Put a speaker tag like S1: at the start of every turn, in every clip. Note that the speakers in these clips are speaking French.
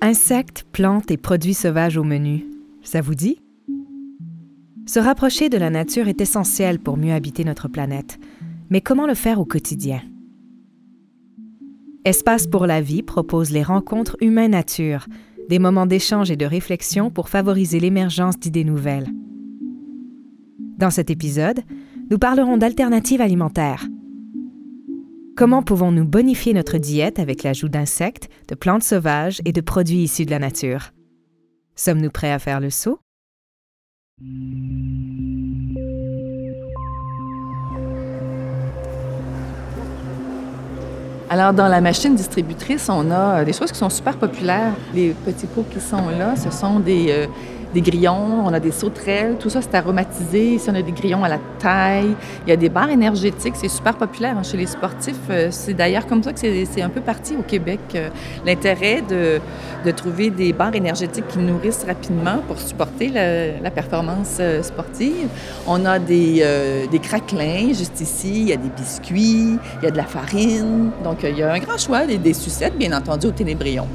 S1: Insectes, plantes et produits sauvages au menu, ça vous dit? Se rapprocher de la nature est essentiel pour mieux habiter notre planète, mais comment le faire au quotidien? Espace pour la vie propose les rencontres humain-nature, des moments d'échange et de réflexion pour favoriser l'émergence d'idées nouvelles. Dans cet épisode, nous parlerons d'alternatives alimentaires. Comment pouvons-nous bonifier notre diète avec l'ajout d'insectes, de plantes sauvages et de produits issus de la nature? Sommes-nous prêts à faire le saut?
S2: Alors, dans la machine distributrice, on a euh, des choses qui sont super populaires. Les petits pots qui sont là, ce sont des, euh, des grillons, on a des sauterelles, tout ça c'est aromatisé. Ici, on a des grillons à la taille. Il y a des barres énergétiques, c'est super populaire hein, chez les sportifs. Euh, c'est d'ailleurs comme ça que c'est un peu parti au Québec. Euh, l'intérêt de, trouver des barres énergétiques qui nourrissent rapidement pour supporter la, performance euh, sportive. On a des, des craquelins juste ici, il y a des biscuits, il y a de la farine. Donc, il y a un grand choix, des, des sucettes, bien entendu, au ténébrion.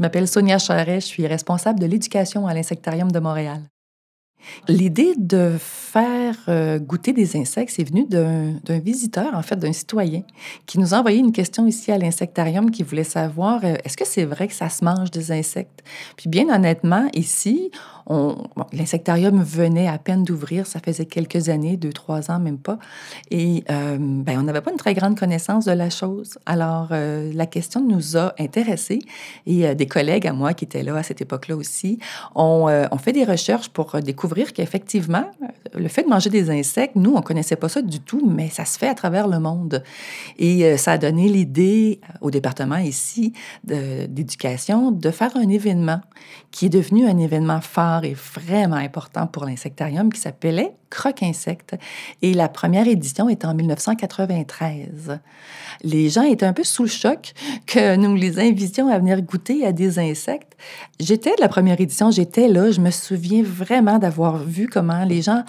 S2: Je m'appelle Sonia Charret, je suis responsable de l'éducation à l'Insectarium de Montréal. L'idée de faire euh, goûter des insectes, c'est venu d'un visiteur, en fait, d'un citoyen, qui nous a envoyé une question ici à l'insectarium qui voulait savoir euh, est-ce que c'est vrai que ça se mange des insectes? Puis bien honnêtement, ici, l'insectarium venait à peine d'ouvrir, ça faisait quelques années, deux, trois ans, même pas. Et euh, ben, on n'avait pas une très grande connaissance de la chose. Alors, la question nous a intéressés et des collègues à moi qui étaient là à cette époque-là aussi ont, fait des recherches pour découvrir qu'effectivement, le fait de manger des insectes, nous, on connaissait pas ça du tout, mais ça se fait à travers le monde. Et ça a donné l'idée au département ici d'éducation de faire un événement qui est devenu un événement phare est vraiment important pour l'insectarium qui s'appelait Croque Insectes. Et la première édition est en 1993. Les gens étaient un peu sous le choc que nous les invitions à venir goûter à des insectes. J'étais de la première édition, j'étais là, je me souviens vraiment d'avoir vu comment les gens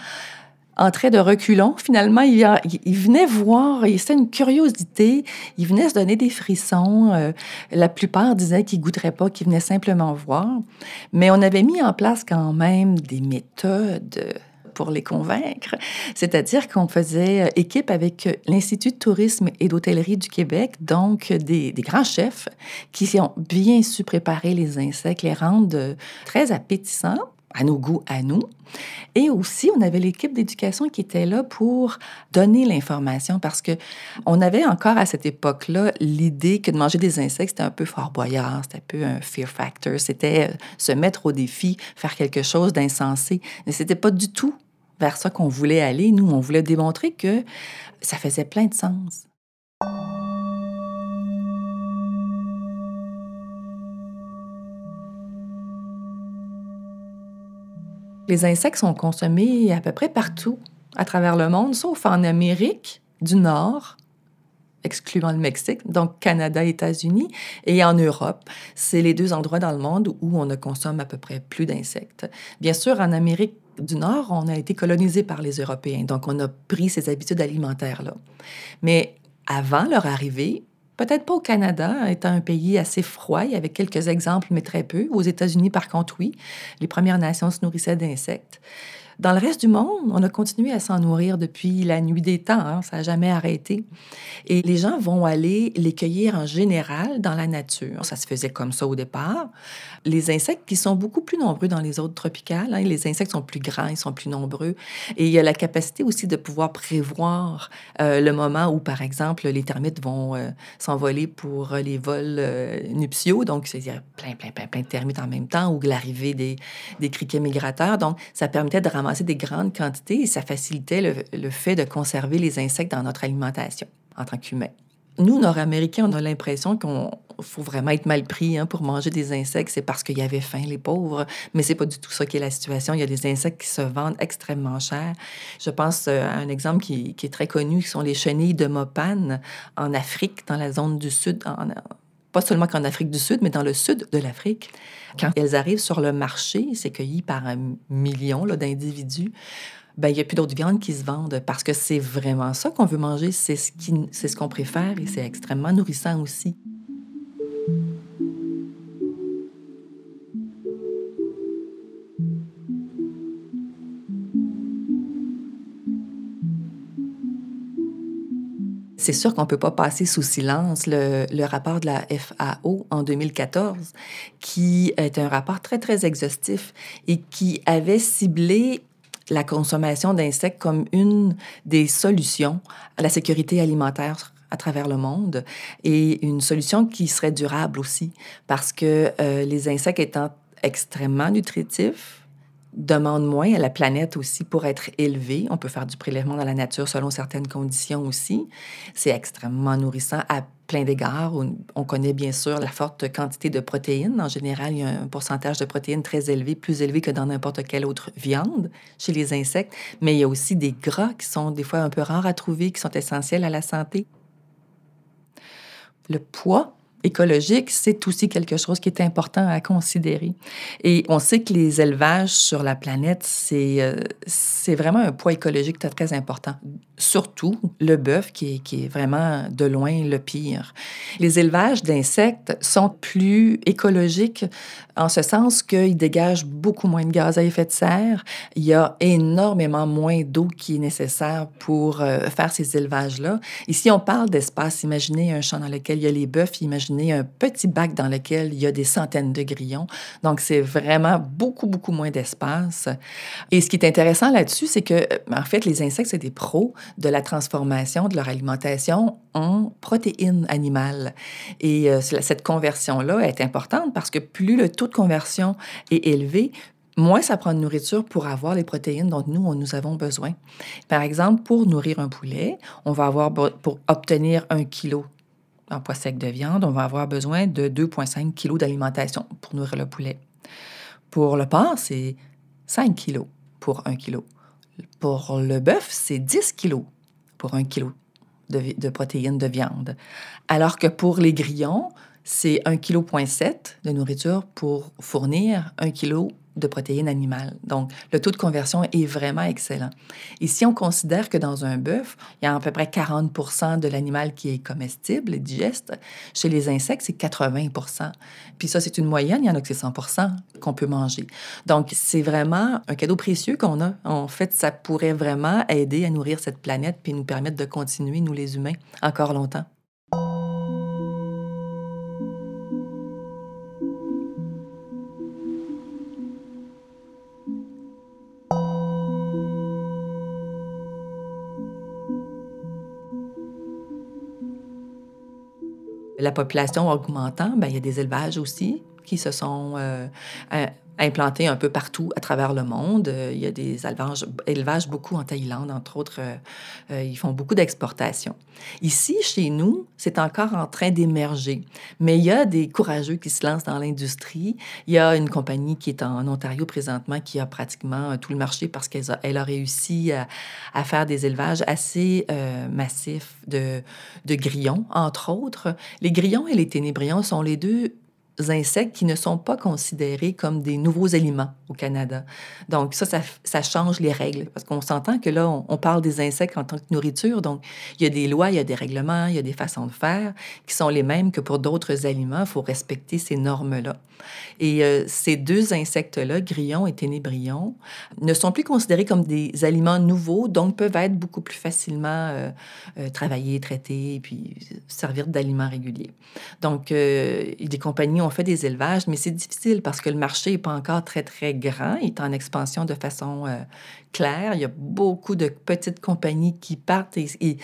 S2: entrait de reculons. Finalement, il, il venait voir, c'était une curiosité, il venait se donner des frissons. Euh, la plupart disaient qu'ils goûteraient pas, qu'ils venaient simplement voir. Mais on avait mis en place quand même des méthodes pour les convaincre. C'est-à-dire qu'on faisait euh, équipe avec l'Institut de tourisme et d'hôtellerie du Québec, donc des, des, grands chefs qui ont bien su préparer les insectes, les rendre euh, très appétissants à nos goûts, à nous. Et aussi, on avait l'équipe d'éducation qui était là pour donner l'information parce que on avait encore à cette époque-là l'idée que de manger des insectes, c'était un peu fort boyard, c'était un peu un fear factor, c'était se mettre au défi, faire quelque chose d'insensé. Mais c'était pas du tout vers ça qu'on voulait aller. Nous, on voulait démontrer que ça faisait plein de sens. Les insectes sont consommés à peu près partout à travers le monde, sauf en Amérique du Nord, excluant le Mexique, donc Canada, États-Unis, et en Europe. C'est les deux endroits dans le monde où on ne consomme à peu près plus d'insectes. Bien sûr, en Amérique du Nord, on a été colonisé par les Européens, donc on a pris ces habitudes alimentaires-là. Mais avant leur arrivée, Peut-être pas au Canada, étant un pays assez froid, il y avait quelques exemples, mais très peu. Aux États-Unis, par contre, oui. Les Premières Nations se nourrissaient d'insectes. Dans le reste du monde, on a continué à s'en nourrir depuis la nuit des temps. Hein, ça n'a jamais arrêté. Et les gens vont aller les cueillir en général dans la nature. Ça se faisait comme ça au départ. Les insectes qui sont beaucoup plus nombreux dans les autres tropicales, hein, les insectes sont plus grands, ils sont plus nombreux. Et il y a la capacité aussi de pouvoir prévoir euh, le moment où, par exemple, les termites vont euh, s'envoler pour les vols euh, nuptiaux. Donc, a plein, plein, plein, plein de termites en même temps, ou l'arrivée des, des criquets migrateurs. Donc, ça permettait de ramasser des grandes quantités et ça facilitait le, fait de conserver les insectes dans notre alimentation en tant qu'humains. Nous, Nord-Américains, on a l'impression qu'on faut vraiment être mal pris hein, pour manger des insectes. C'est parce qu'il y avait faim, les pauvres. Mais c'est pas du tout ça qui est la situation. Il y a des insectes qui se vendent extrêmement cher. Je pense euh, à un exemple qui, est très connu, qui sont les chenilles de Mopane en Afrique, dans la zone du sud, pas seulement qu'en Afrique du Sud, mais dans le sud de l'Afrique. Quand? Elles arrivent sur le marché, c'est cueilli par un million d'individus. Ben, il n'y a plus d'autres viandes qui se vendent parce que c'est vraiment ça qu'on veut manger, c'est ce qu'on ce qu'on préfère et c'est extrêmement nourrissant aussi. C'est sûr qu'on ne peut pas passer sous silence le, rapport de la FAO en 2014, qui est un rapport très, très exhaustif et qui avait ciblé la consommation d'insectes comme une des solutions à la sécurité alimentaire à travers le monde et une solution qui serait durable aussi parce que euh, les insectes étant extrêmement nutritifs, demande moins à la planète aussi pour être élevée. On peut faire du prélèvement dans la nature selon certaines conditions aussi. C'est extrêmement nourrissant à plein d'égards. On connaît bien sûr la forte quantité de protéines. En général, il y a un pourcentage de protéines très élevé, plus élevé que dans n'importe quelle autre viande chez les insectes. Mais il y a aussi des gras qui sont des fois un peu rares à trouver, qui sont essentiels à la santé. Le poids écologique, c'est aussi quelque chose qui est important à considérer. Et on sait que les élevages sur la planète, c'est euh, vraiment un poids écologique très, très important. Surtout le bœuf, qui est, vraiment de loin le pire. Les élevages d'insectes sont plus écologiques en ce sens qu'ils dégagent beaucoup moins de gaz à effet de serre. Il y a énormément moins d'eau qui est nécessaire pour euh, faire ces élevages-là. Ici, on parle d'espace. Imaginez un champ dans lequel il y a les bœufs, imaginez un petit bac dans lequel il y a des centaines de grillons. Donc, c'est vraiment beaucoup, beaucoup moins d'espace. Et ce qui est intéressant là-dessus, c'est que, euh, en fait, les insectes, c'est des pros de la transformation de leur alimentation en protéines animales. Et euh, cette conversion-là est importante parce que plus le taux de conversion est élevé, moins ça prend de nourriture pour avoir les protéines dont nous, nous avons besoin. Par exemple, pour nourrir un poulet, on va avoir, pour obtenir un kilo en poids sec de viande, on va avoir besoin de 2,5 kg d'alimentation pour nourrir le poulet. Pour le porc, c'est 5 kg pour 1 kg. Pour le bœuf, c'est 10 kg pour 1 kg de, protéines de viande. Alors que pour les grillons, c'est 1,7 kg de nourriture pour fournir 1 kg de protéines animales. Donc, le taux de conversion est vraiment excellent. Et si on considère que dans un bœuf, il y a à peu près 40 de l'animal qui est comestible et digeste, chez les insectes, c'est 80 Puis ça, c'est une moyenne, il y en a que c'est 100 qu'on peut manger. Donc, c'est vraiment un cadeau précieux qu'on a. En fait, ça pourrait vraiment aider à nourrir cette planète puis nous permettre de continuer, nous les humains, encore longtemps. La population augmentant, ben, il y a des élevages aussi qui se sont euh, implantés un peu partout à travers le monde. Euh, il y a des élevages, beaucoup en Thaïlande, entre autres. Euh, euh, ils font beaucoup d'exportation. Ici, chez nous, c'est encore en train d'émerger. Mais il y a des courageux qui se lancent dans l'industrie. Il y a une compagnie qui est en Ontario présentement qui a pratiquement tout le marché parce qu'elle a, réussi à, à, faire des élevages assez massifs de, de grillons, entre autres. Les grillons et les ténébrions sont les deux insectes qui ne sont pas considérés comme des nouveaux aliments au Canada. Donc ça, ça, change les règles, parce qu'on s'entend que là, on, parle des insectes en tant que nourriture, donc il y a des lois, il y a des règlements, il y a des façons de faire qui sont les mêmes que pour d'autres aliments. Il faut respecter ces normes-là. Et euh, ces deux insectes-là, grillons et ténébrions, ne sont plus considérés comme des aliments nouveaux, donc peuvent être beaucoup plus facilement euh, euh, travaillés, traités, et puis servir d'aliments réguliers. Donc, des compagnies ont fait des élevages, mais c'est difficile parce que le marché n'est pas encore très, très grand. Il est en expansion de façon euh, claire. Il y a beaucoup de petites compagnies qui partent et,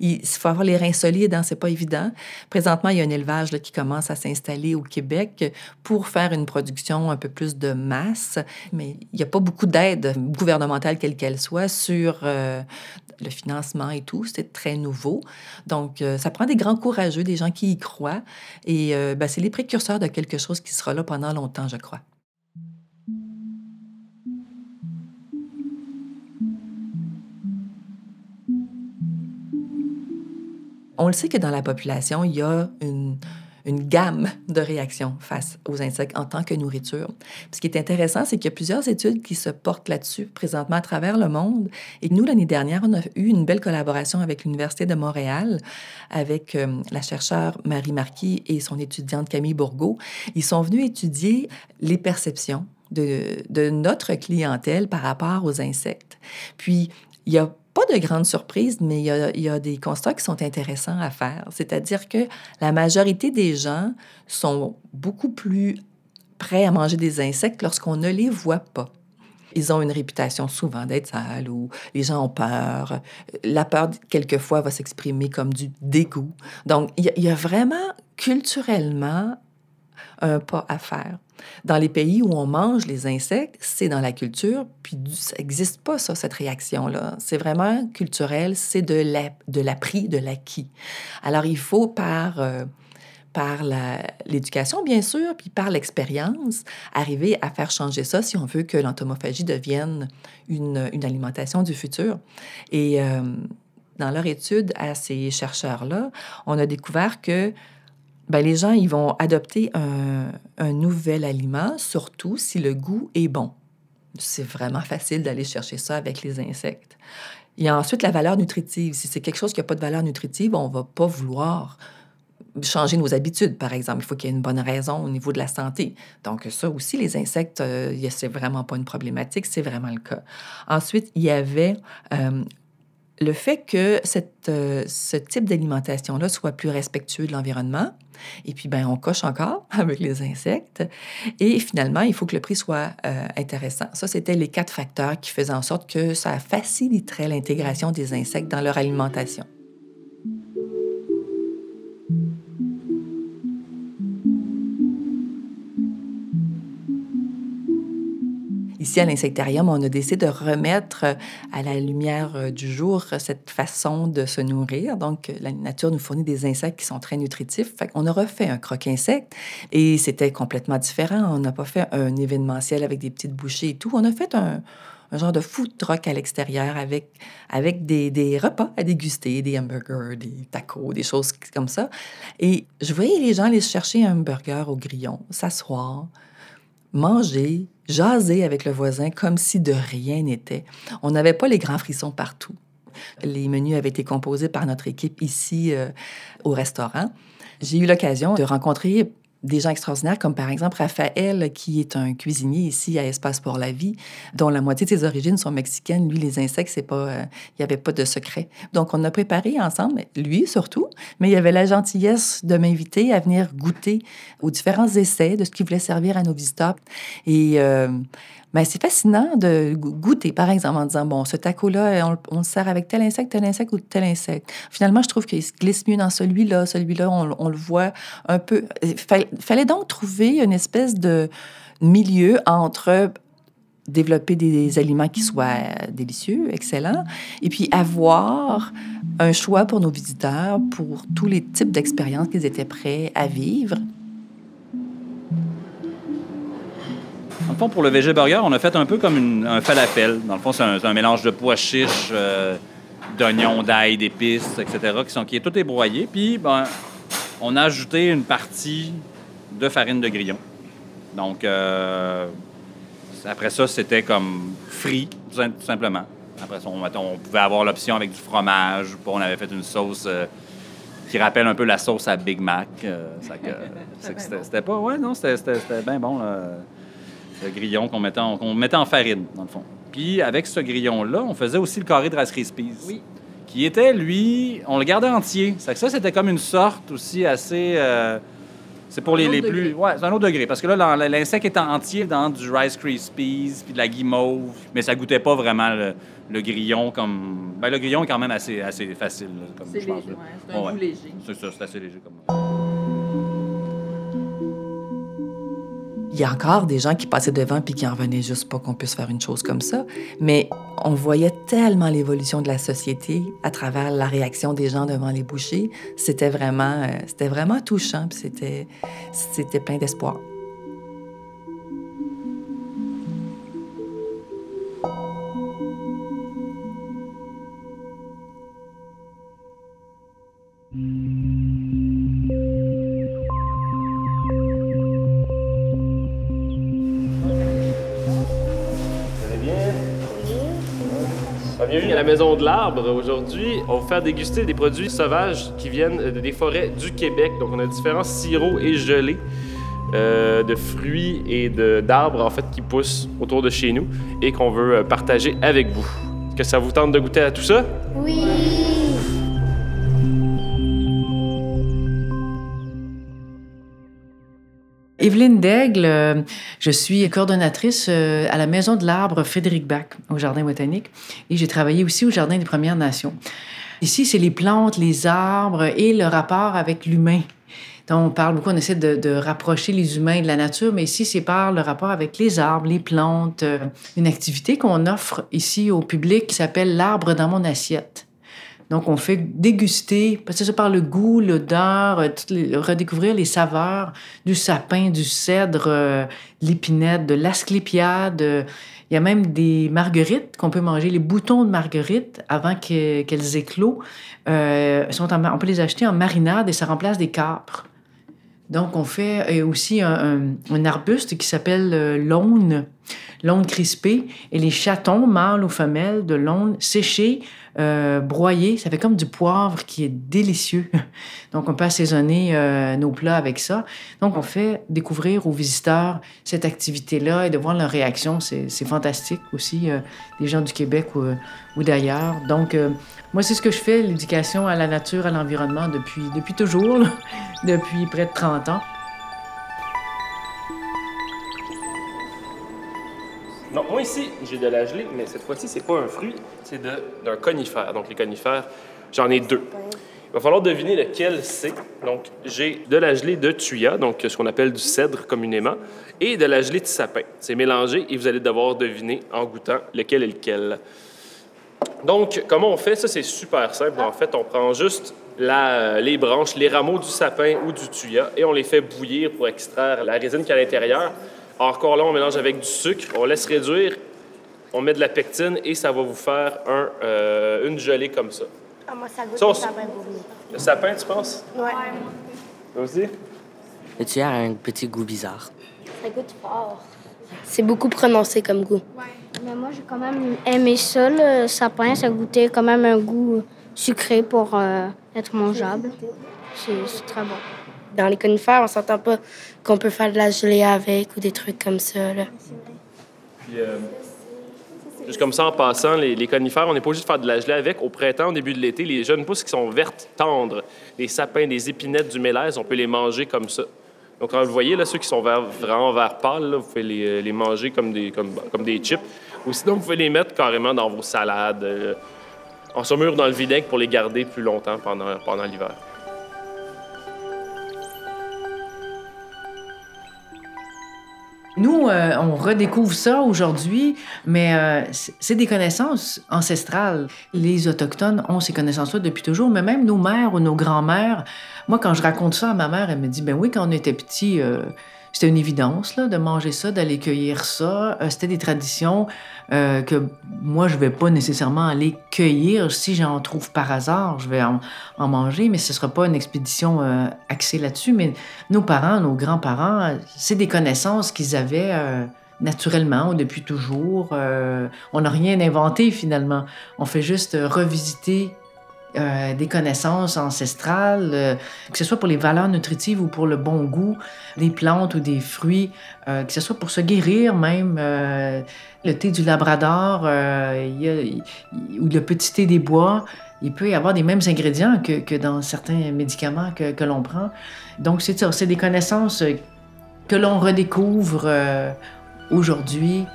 S2: il faut avoir les reins solides, hein, c'est pas évident. Présentement, il y a un élevage qui commence à s'installer au Québec pour faire une production un peu plus de masse, mais il n'y a pas beaucoup d'aide gouvernementale, quelle qu'elle soit, sur euh, le financement et tout. C'est très nouveau. Donc, euh, ça prend des grands courageux, des gens qui y croient. Et ben, c'est les précurseurs de quelque chose qui sera là pendant longtemps, je crois. On le sait que dans la population, il y a une, une gamme de réactions face aux insectes en tant que nourriture. ce qui est intéressant, c'est qu'il y a plusieurs études qui se portent là-dessus présentement à travers le monde. Et nous, l'année dernière, on a eu une belle collaboration avec l'Université de Montréal, avec euh, la chercheure Marie Marquis et son étudiante Camille Bourgault. Ils sont venus étudier les perceptions de, de notre clientèle par rapport aux insectes. Puis, il y a pas de grande surprise, mais il y, a, des constats qui sont intéressants à faire. C'est-à-dire que la majorité des gens sont beaucoup plus prêts à manger des insectes lorsqu'on ne les voit pas. Ils ont une réputation souvent d'être sales ou les gens ont peur. La peur, quelquefois, va s'exprimer comme du dégoût. Donc, il y, y a vraiment culturellement un pas à faire. Dans les pays où on mange les insectes, c'est dans la culture, puis ça n'existe pas, ça, cette réaction-là. C'est vraiment culturel, c'est de l'appris, de l'acquis. Alors, il faut par... Euh, par l'éducation, bien sûr, puis par l'expérience, arriver à faire changer ça si on veut que l'entomophagie devienne une, une, alimentation du futur. Et euh, dans leur étude à ces chercheurs-là, on a découvert que ben, les gens ils vont adopter un, nouvel aliment, surtout si le goût est bon. C'est vraiment facile d'aller chercher ça avec les insectes. Il y a ensuite la valeur nutritive. Si c'est quelque chose qui n'a pas de valeur nutritive, on ne va pas vouloir changer nos habitudes, par exemple. Il faut qu'il y ait une bonne raison au niveau de la santé. Donc, ça aussi, les insectes, euh, c'est vraiment pas une problématique, c'est vraiment le cas. Ensuite, il y avait euh, le fait que euh, ce type d'alimentation-là soit plus respectueux de l'environnement, et puis ben, on coche encore avec les insectes, et finalement, il faut que le prix soit euh, intéressant. Ça, c'était les quatre facteurs qui faisaient en sorte que ça faciliterait l'intégration des insectes dans leur alimentation. À l'insectarium, on a décidé de remettre euh, à la lumière euh, du jour cette façon de se nourrir. Donc, la nature nous fournit des insectes qui sont très nutritifs. Fait on a refait un croque-insecte et c'était complètement différent. On n'a pas fait un événementiel avec des petites bouchées et tout. On a fait un, genre de food truck à l'extérieur avec, avec des, des, repas à déguster, des hamburgers, des tacos, des choses comme ça. Et je voyais les gens aller chercher un burger au grillon, s'asseoir, manger, jaser avec le voisin comme si de rien n'était. On n'avait pas les grands frissons partout. Les menus avaient été composés par notre équipe ici euh, au restaurant. J'ai eu l'occasion de rencontrer des gens extraordinaires, comme par exemple Raphaël, qui est un cuisinier ici à Espace pour la vie, dont la moitié de ses origines sont mexicaines. Lui, les insectes, c'est pas, euh, il n'y avait pas de secret. Donc, on a préparé ensemble, lui surtout, mais il avait la gentillesse de m'inviter à venir goûter aux différents essais de ce qui voulait servir à nos visiteurs. Et euh, mais c'est fascinant de goûter, par exemple, en disant, bon, ce taco-là, on, le sert avec tel insecte, tel insecte ou tel insecte. Finalement, je trouve qu'il se glisse mieux dans celui-là. Celui-là, on, le voit un peu. Il fallait donc trouver une espèce de milieu entre développer des aliments qui soient délicieux, excellents, et puis avoir un choix pour nos visiteurs pour tous les types d'expériences qu'ils étaient prêts à vivre.
S3: Fond, pour le VG Burger, on a fait un peu comme un falafel. Dans le fond, c'est un, mélange de pois chiches, euh, d'oignons, d'ail, d'épices, etc., qui, sont, qui est tout ébroyé. Puis, ben, on a ajouté une partie de farine de grillon. Donc, euh, après ça, c'était comme frit, tout simplement. Après ça, on, pouvait avoir l'option avec du fromage. On avait fait une sauce euh, qui rappelle un peu la sauce à Big Mac. c'était pas... Ouais, non, c'était bien bon. Le grillon qu'on mettait, en, mettait en farine, dans le fond. Puis avec ce grillon-là, on faisait aussi le carré de Rice Krispies.
S2: Oui.
S3: Qui était, lui, on le gardait entier. Ça, ça c'était comme une sorte aussi assez. Euh, c'est pour les, les plus. Ouais, c'est un autre degré. Parce que là, l'insecte était entier dans du Rice Krispies puis de la guimauve. Mais ça goûtait pas vraiment le, grillon comme. Ben, le grillon est quand même assez, assez facile.
S2: C'est léger, c'est un goût léger.
S3: C'est ça, c'est assez léger comme.
S2: Il y a encore des gens qui passaient devant puis qui en revenaient juste pas qu'on puisse faire une chose comme ça. Mais on voyait tellement l'évolution de la société à travers la réaction des gens devant les bouchers. C'était vraiment, euh, c'était vraiment touchant. C'était, c'était plein d'espoir.
S4: Bienvenue à la Maison de l'Arbre. Aujourd'hui, on va vous faire déguster des produits sauvages qui viennent des forêts du Québec. Donc, on a différents sirops et gelés euh, de fruits et d'arbres, en fait, qui poussent autour de chez nous et qu'on veut euh, partager avec vous. Est-ce que ça vous tente de goûter à tout ça?
S5: Daigle, euh, je suis coordonnatrice euh, à la Maison de l'Arbre Frédéric Bach au Jardin botanique et j'ai travaillé aussi au Jardin des Premières Nations. Ici, c'est les plantes, les arbres et le rapport avec l'humain. Donc, on parle beaucoup, on essaie de, de, rapprocher les humains de la nature, mais ici, c'est par le rapport avec les arbres, les plantes. Euh, une activité qu'on offre ici au public qui s'appelle L'arbre dans mon assiette. Donc, on fait déguster, parce que ça par le goût, l'odeur, euh, redécouvrir les saveurs du sapin, du cèdre, euh, l'épinette, de l'asclépiade. Il y a même des marguerites qu'on peut manger, les boutons de marguerite avant qu'elles éclosent. Euh, on peut les acheter en marinade et ça remplace des capres. Donc, on fait euh, aussi un, arbuste qui s'appelle euh, l'aune, l'aune crispée, et les chatons, mâles ou femelles de l'aune séchés, euh, broyés. Ça fait comme du poivre qui est délicieux. Donc, on peut assaisonner nos plats avec ça. Donc, on fait découvrir aux visiteurs cette activité-là et de voir leur réaction. C'est fantastique aussi, des gens du Québec ou, ou d'ailleurs. Donc, moi, c'est ce que je fais, l'éducation à la nature, à l'environnement, depuis, depuis toujours, depuis près de 30 ans.
S4: Ici, j'ai de la gelée, mais cette fois-ci, c'est pas un fruit, c'est d'un conifère. Donc les conifères, j'en ai deux. Il va falloir deviner lequel c'est. Donc j'ai de la gelée de tuya, donc ce qu'on appelle du cèdre communément, et de la gelée de sapin. C'est mélangé et vous allez devoir deviner en goûtant lequel est lequel. Donc, comment on fait? Ça, c'est super simple. En fait, on prend juste les branches, les rameaux du sapin ou du tuya et on les fait bouillir pour extraire la résine qui est à l'intérieur. Encore là, on mélange avec du sucre, on laisse réduire, on met de la pectine et ça va vous faire un, euh, une gelée comme ça.
S6: Ah, moi, ça goûte le sapin
S4: Le sapin, tu penses?
S6: Ouais.
S4: Toi aussi?
S7: Le tuya a un petit goût bizarre.
S6: Ça goûte fort.
S8: C'est beaucoup prononcé comme goût.
S6: Ouais. Mais moi, j'ai quand même aimé ça, le sapin. Ça goûtait quand même un goût sucré pour euh, être mangeable. C'est très bon.
S8: Dans les conifères, on s'entend pas qu'on peut faire de la gelée avec ou des trucs comme ça.
S4: Euh, juste comme ça, en passant, les, conifères, on n'est pas obligé de faire de la gelée avec. Au printemps, au début de l'été, les jeunes pousses qui sont vertes, tendres, les sapins, des épinettes, du mélèze, on peut les manger comme ça. Donc, quand vous voyez, là, ceux qui sont vraiment vert pâle, vous pouvez les, les, manger comme des, chips. Ou sinon, vous pouvez les mettre carrément dans vos salades, euh, en saumure dans le vinaigre pour les garder plus longtemps pendant l'hiver.
S5: Nous, euh, on redécouvre ça aujourd'hui, mais euh, c'est des connaissances ancestrales. Les Autochtones ont ces connaissances-là depuis toujours, mais même nos mères ou nos grands-mères. Moi, quand je raconte ça à ma mère, elle me dit, ben oui, quand on était petit, c'était une évidence là, de manger ça, d'aller cueillir ça. Euh, c'était des traditions euh, que moi, je vais pas nécessairement aller cueillir. Si j'en trouve par hasard, je vais en, manger, mais ce sera pas une expédition euh, axée là-dessus. Mais nos parents, nos grands-parents, c'est des connaissances qu'ils avaient naturellement depuis toujours. on n'a rien inventé finalement. On fait juste revisiter euh, des connaissances ancestrales, euh, que ce soit pour les valeurs nutritives ou pour le bon goût des plantes ou des fruits, euh, que ce soit pour se guérir même. le thé du Labrador ou le petit thé des bois, il peut y avoir des mêmes ingrédients que, dans certains médicaments que, que l'on prend. Donc, c'est ça, c'est des connaissances que l'on redécouvre aujourd'hui.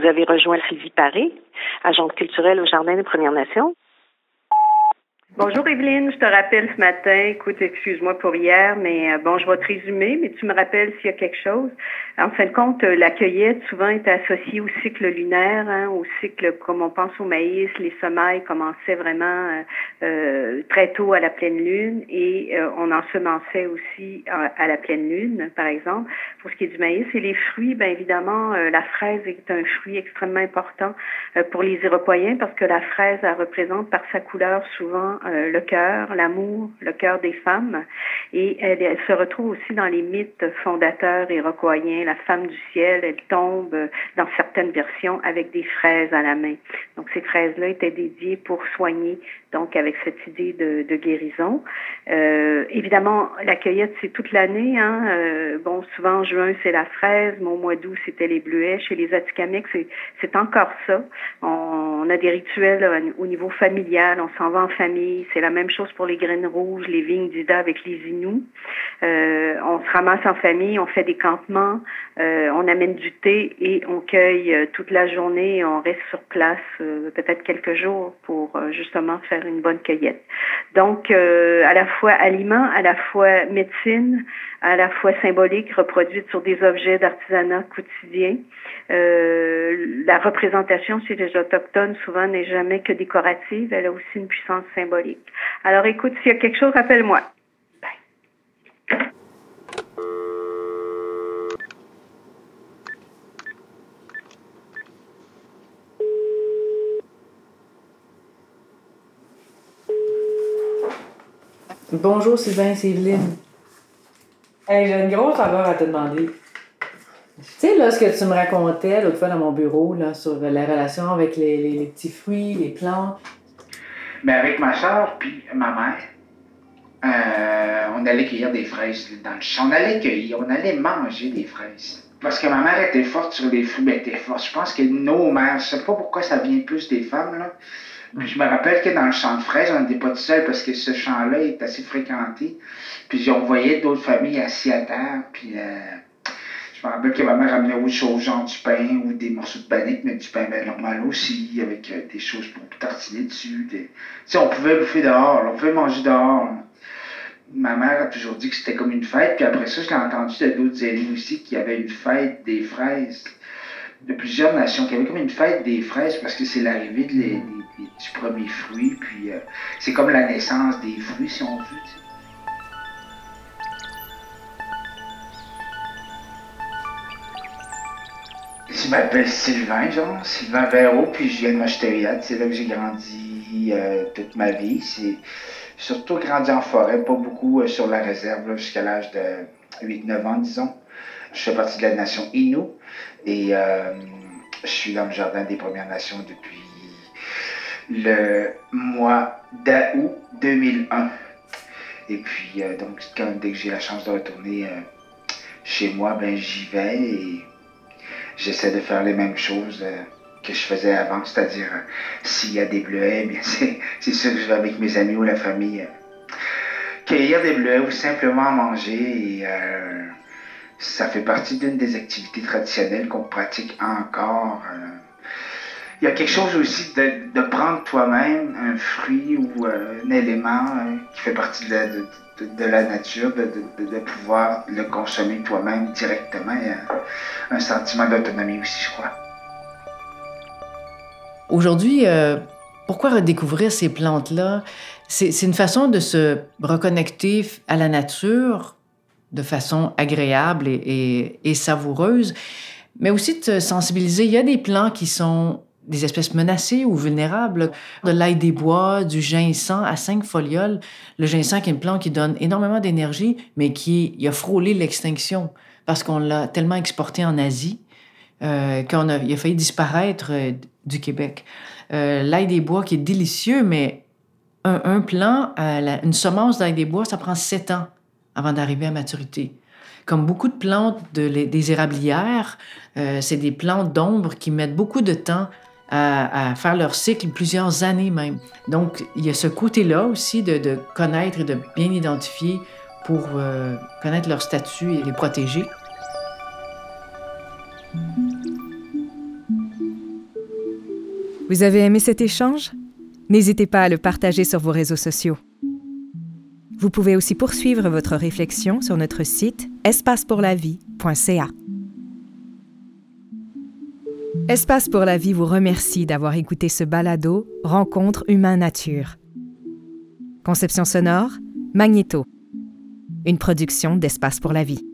S9: Vous avez rejoint Sylvie Paré, agente culturelle au Jardin des Premières Nations.
S10: Bonjour Evelyne, je te rappelle ce matin, écoute, excuse-moi pour hier, mais euh, bon, je vais te résumer, mais tu me rappelles s'il y a quelque chose. En fin de compte, euh, la cueillette souvent est associée au cycle lunaire, hein, au cycle, comme on pense au maïs, les semailles commençaient vraiment euh, très tôt à la pleine lune et on ensemençait aussi à, la pleine lune, par exemple, pour ce qui est du maïs. Et les fruits, bien évidemment, la fraise est un fruit extrêmement important pour les Iroquois parce que la fraise, elle représente par sa couleur souvent euh, le cœur, l'amour, le cœur des femmes. Et elle, elle, se retrouve aussi dans les mythes fondateurs iroquoiens. La femme du ciel, elle tombe dans certaines versions avec des fraises à la main. Donc ces fraises-là étaient dédiées pour soigner, donc avec cette idée de, de guérison. Euh, évidemment, la cueillette, c'est toute l'année. Hein. Euh, bon, souvent en juin, c'est la fraise, au mois d'août, c'était les bleuets. Chez les Atikamekw, c'est encore ça. On, on, a des rituels euh, au niveau familial, on s'en va en famille. C'est la même chose pour les graines rouges, les vignes d'Ida avec les Inuits. Euh, on se ramasse en famille, on fait des campements, euh, on amène du thé et on cueille euh, toute la journée on reste sur place peut-être quelques jours pour justement faire une bonne cueillette. Donc, à la fois aliment, à la fois médecine, à la fois symbolique, reproduite sur des objets d'artisanat quotidien. Euh, la représentation chez les Autochtones, souvent, n'est jamais que décorative. Elle a aussi une puissance symbolique. Alors, écoute, s'il y a quelque chose, rappelle-moi.
S5: Bonjour Sylvain, c'est Evelyne. Hey, j'ai une grosse faveur à te demander. Tu sais, là, ce que tu me racontais l'autre fois dans mon bureau, là, sur la relation avec les, les, petits fruits, les plantes.
S11: Mais avec ma soeur puis ma mère, euh, on allait cueillir des fraises dans le champ. On allait cueillir, on allait manger des fraises. Parce que ma mère était forte sur les fruits, mais elle était forte. Je pense que nos mères, je sais pas pourquoi ça vient plus des femmes, là. Je me rappelle que dans le champ de fraises, on n'était pas tout seul parce que ce champ-là est assez fréquenté. Puis on voyait d'autres familles assis à terre. Puis euh, je me rappelle que ma mère amenait autre chose, genre du pain ou des morceaux de panique, mais du pain ben, normal aussi, avec euh, des choses pour tartiner dessus. Tu sais, on pouvait bouffer dehors, on pouvait manger dehors. Ma mère a toujours dit que c'était comme une fête, puis après ça, je l'ai entendu de d'autres aînés aussi qu'il y avait une fête des fraises de plusieurs nations, qu'il y avait comme une fête des fraises parce que c'est l'arrivée du premier fruit, puis euh, c'est comme la naissance des fruits, si on veut. Je m'appelle Sylvain, genre, Sylvain Véro, puis je viens de Machteriade. C'est là que j'ai grandi euh, toute ma vie. C'est surtout grandi en forêt, pas beaucoup euh, sur la réserve, jusqu'à l'âge de 8-9 ans, disons. Je fais partie de la nation Innu et je suis dans le jardin des Premières Nations depuis le mois d'août 2001. Et puis, donc, quand, dès que j'ai la chance de retourner chez moi, ben j'y vais et j'essaie de faire les mêmes choses euh, que je faisais avant, c'est-à-dire euh, s'il y a des bleuets, c'est sûr que je vais avec mes amis ou la famille euh, cueillir des bleuets ou simplement manger et ça fait partie d'une des activités traditionnelles qu'on pratique encore. Il y a quelque chose aussi de, prendre toi-même un fruit ou un élément qui fait partie de la, de, la nature, de, pouvoir le consommer toi-même directement. Il y a un sentiment d'autonomie aussi, je crois.
S5: Aujourd'hui, euh, pourquoi redécouvrir ces plantes-là? C'est une façon de se reconnecter à la nature de façon agréable et, et savoureuse, mais aussi de se sensibiliser. Il y a des plants qui sont des espèces menacées ou vulnérables, de l'ail des bois, du ginseng à cinq folioles. Le ginseng qui est une plante qui donne énormément d'énergie, mais qui a frôlé l'extinction parce qu'on l'a tellement exporté en Asie euh, qu'il a, a failli disparaître euh, du Québec. Euh, l'ail des bois qui est délicieux, mais un, plant, une semence d'ail des bois, ça prend sept ans avant d'arriver à maturité. Comme beaucoup de plantes de, des érablières, c'est des plantes d'ombre qui mettent beaucoup de temps à, faire leur cycle plusieurs années même. Donc, il y a ce côté-là aussi de, connaître et de bien identifier pour euh, connaître leur statut et les protéger.
S1: Vous avez aimé cet échange? N'hésitez pas à le partager sur vos réseaux sociaux. Vous pouvez aussi poursuivre votre réflexion sur notre site espacepourlavie.ca. Espace pour la vie vous remercie d'avoir écouté ce balado Rencontre humain-nature. Conception sonore, Magnéto. Une production d'Espace pour la vie.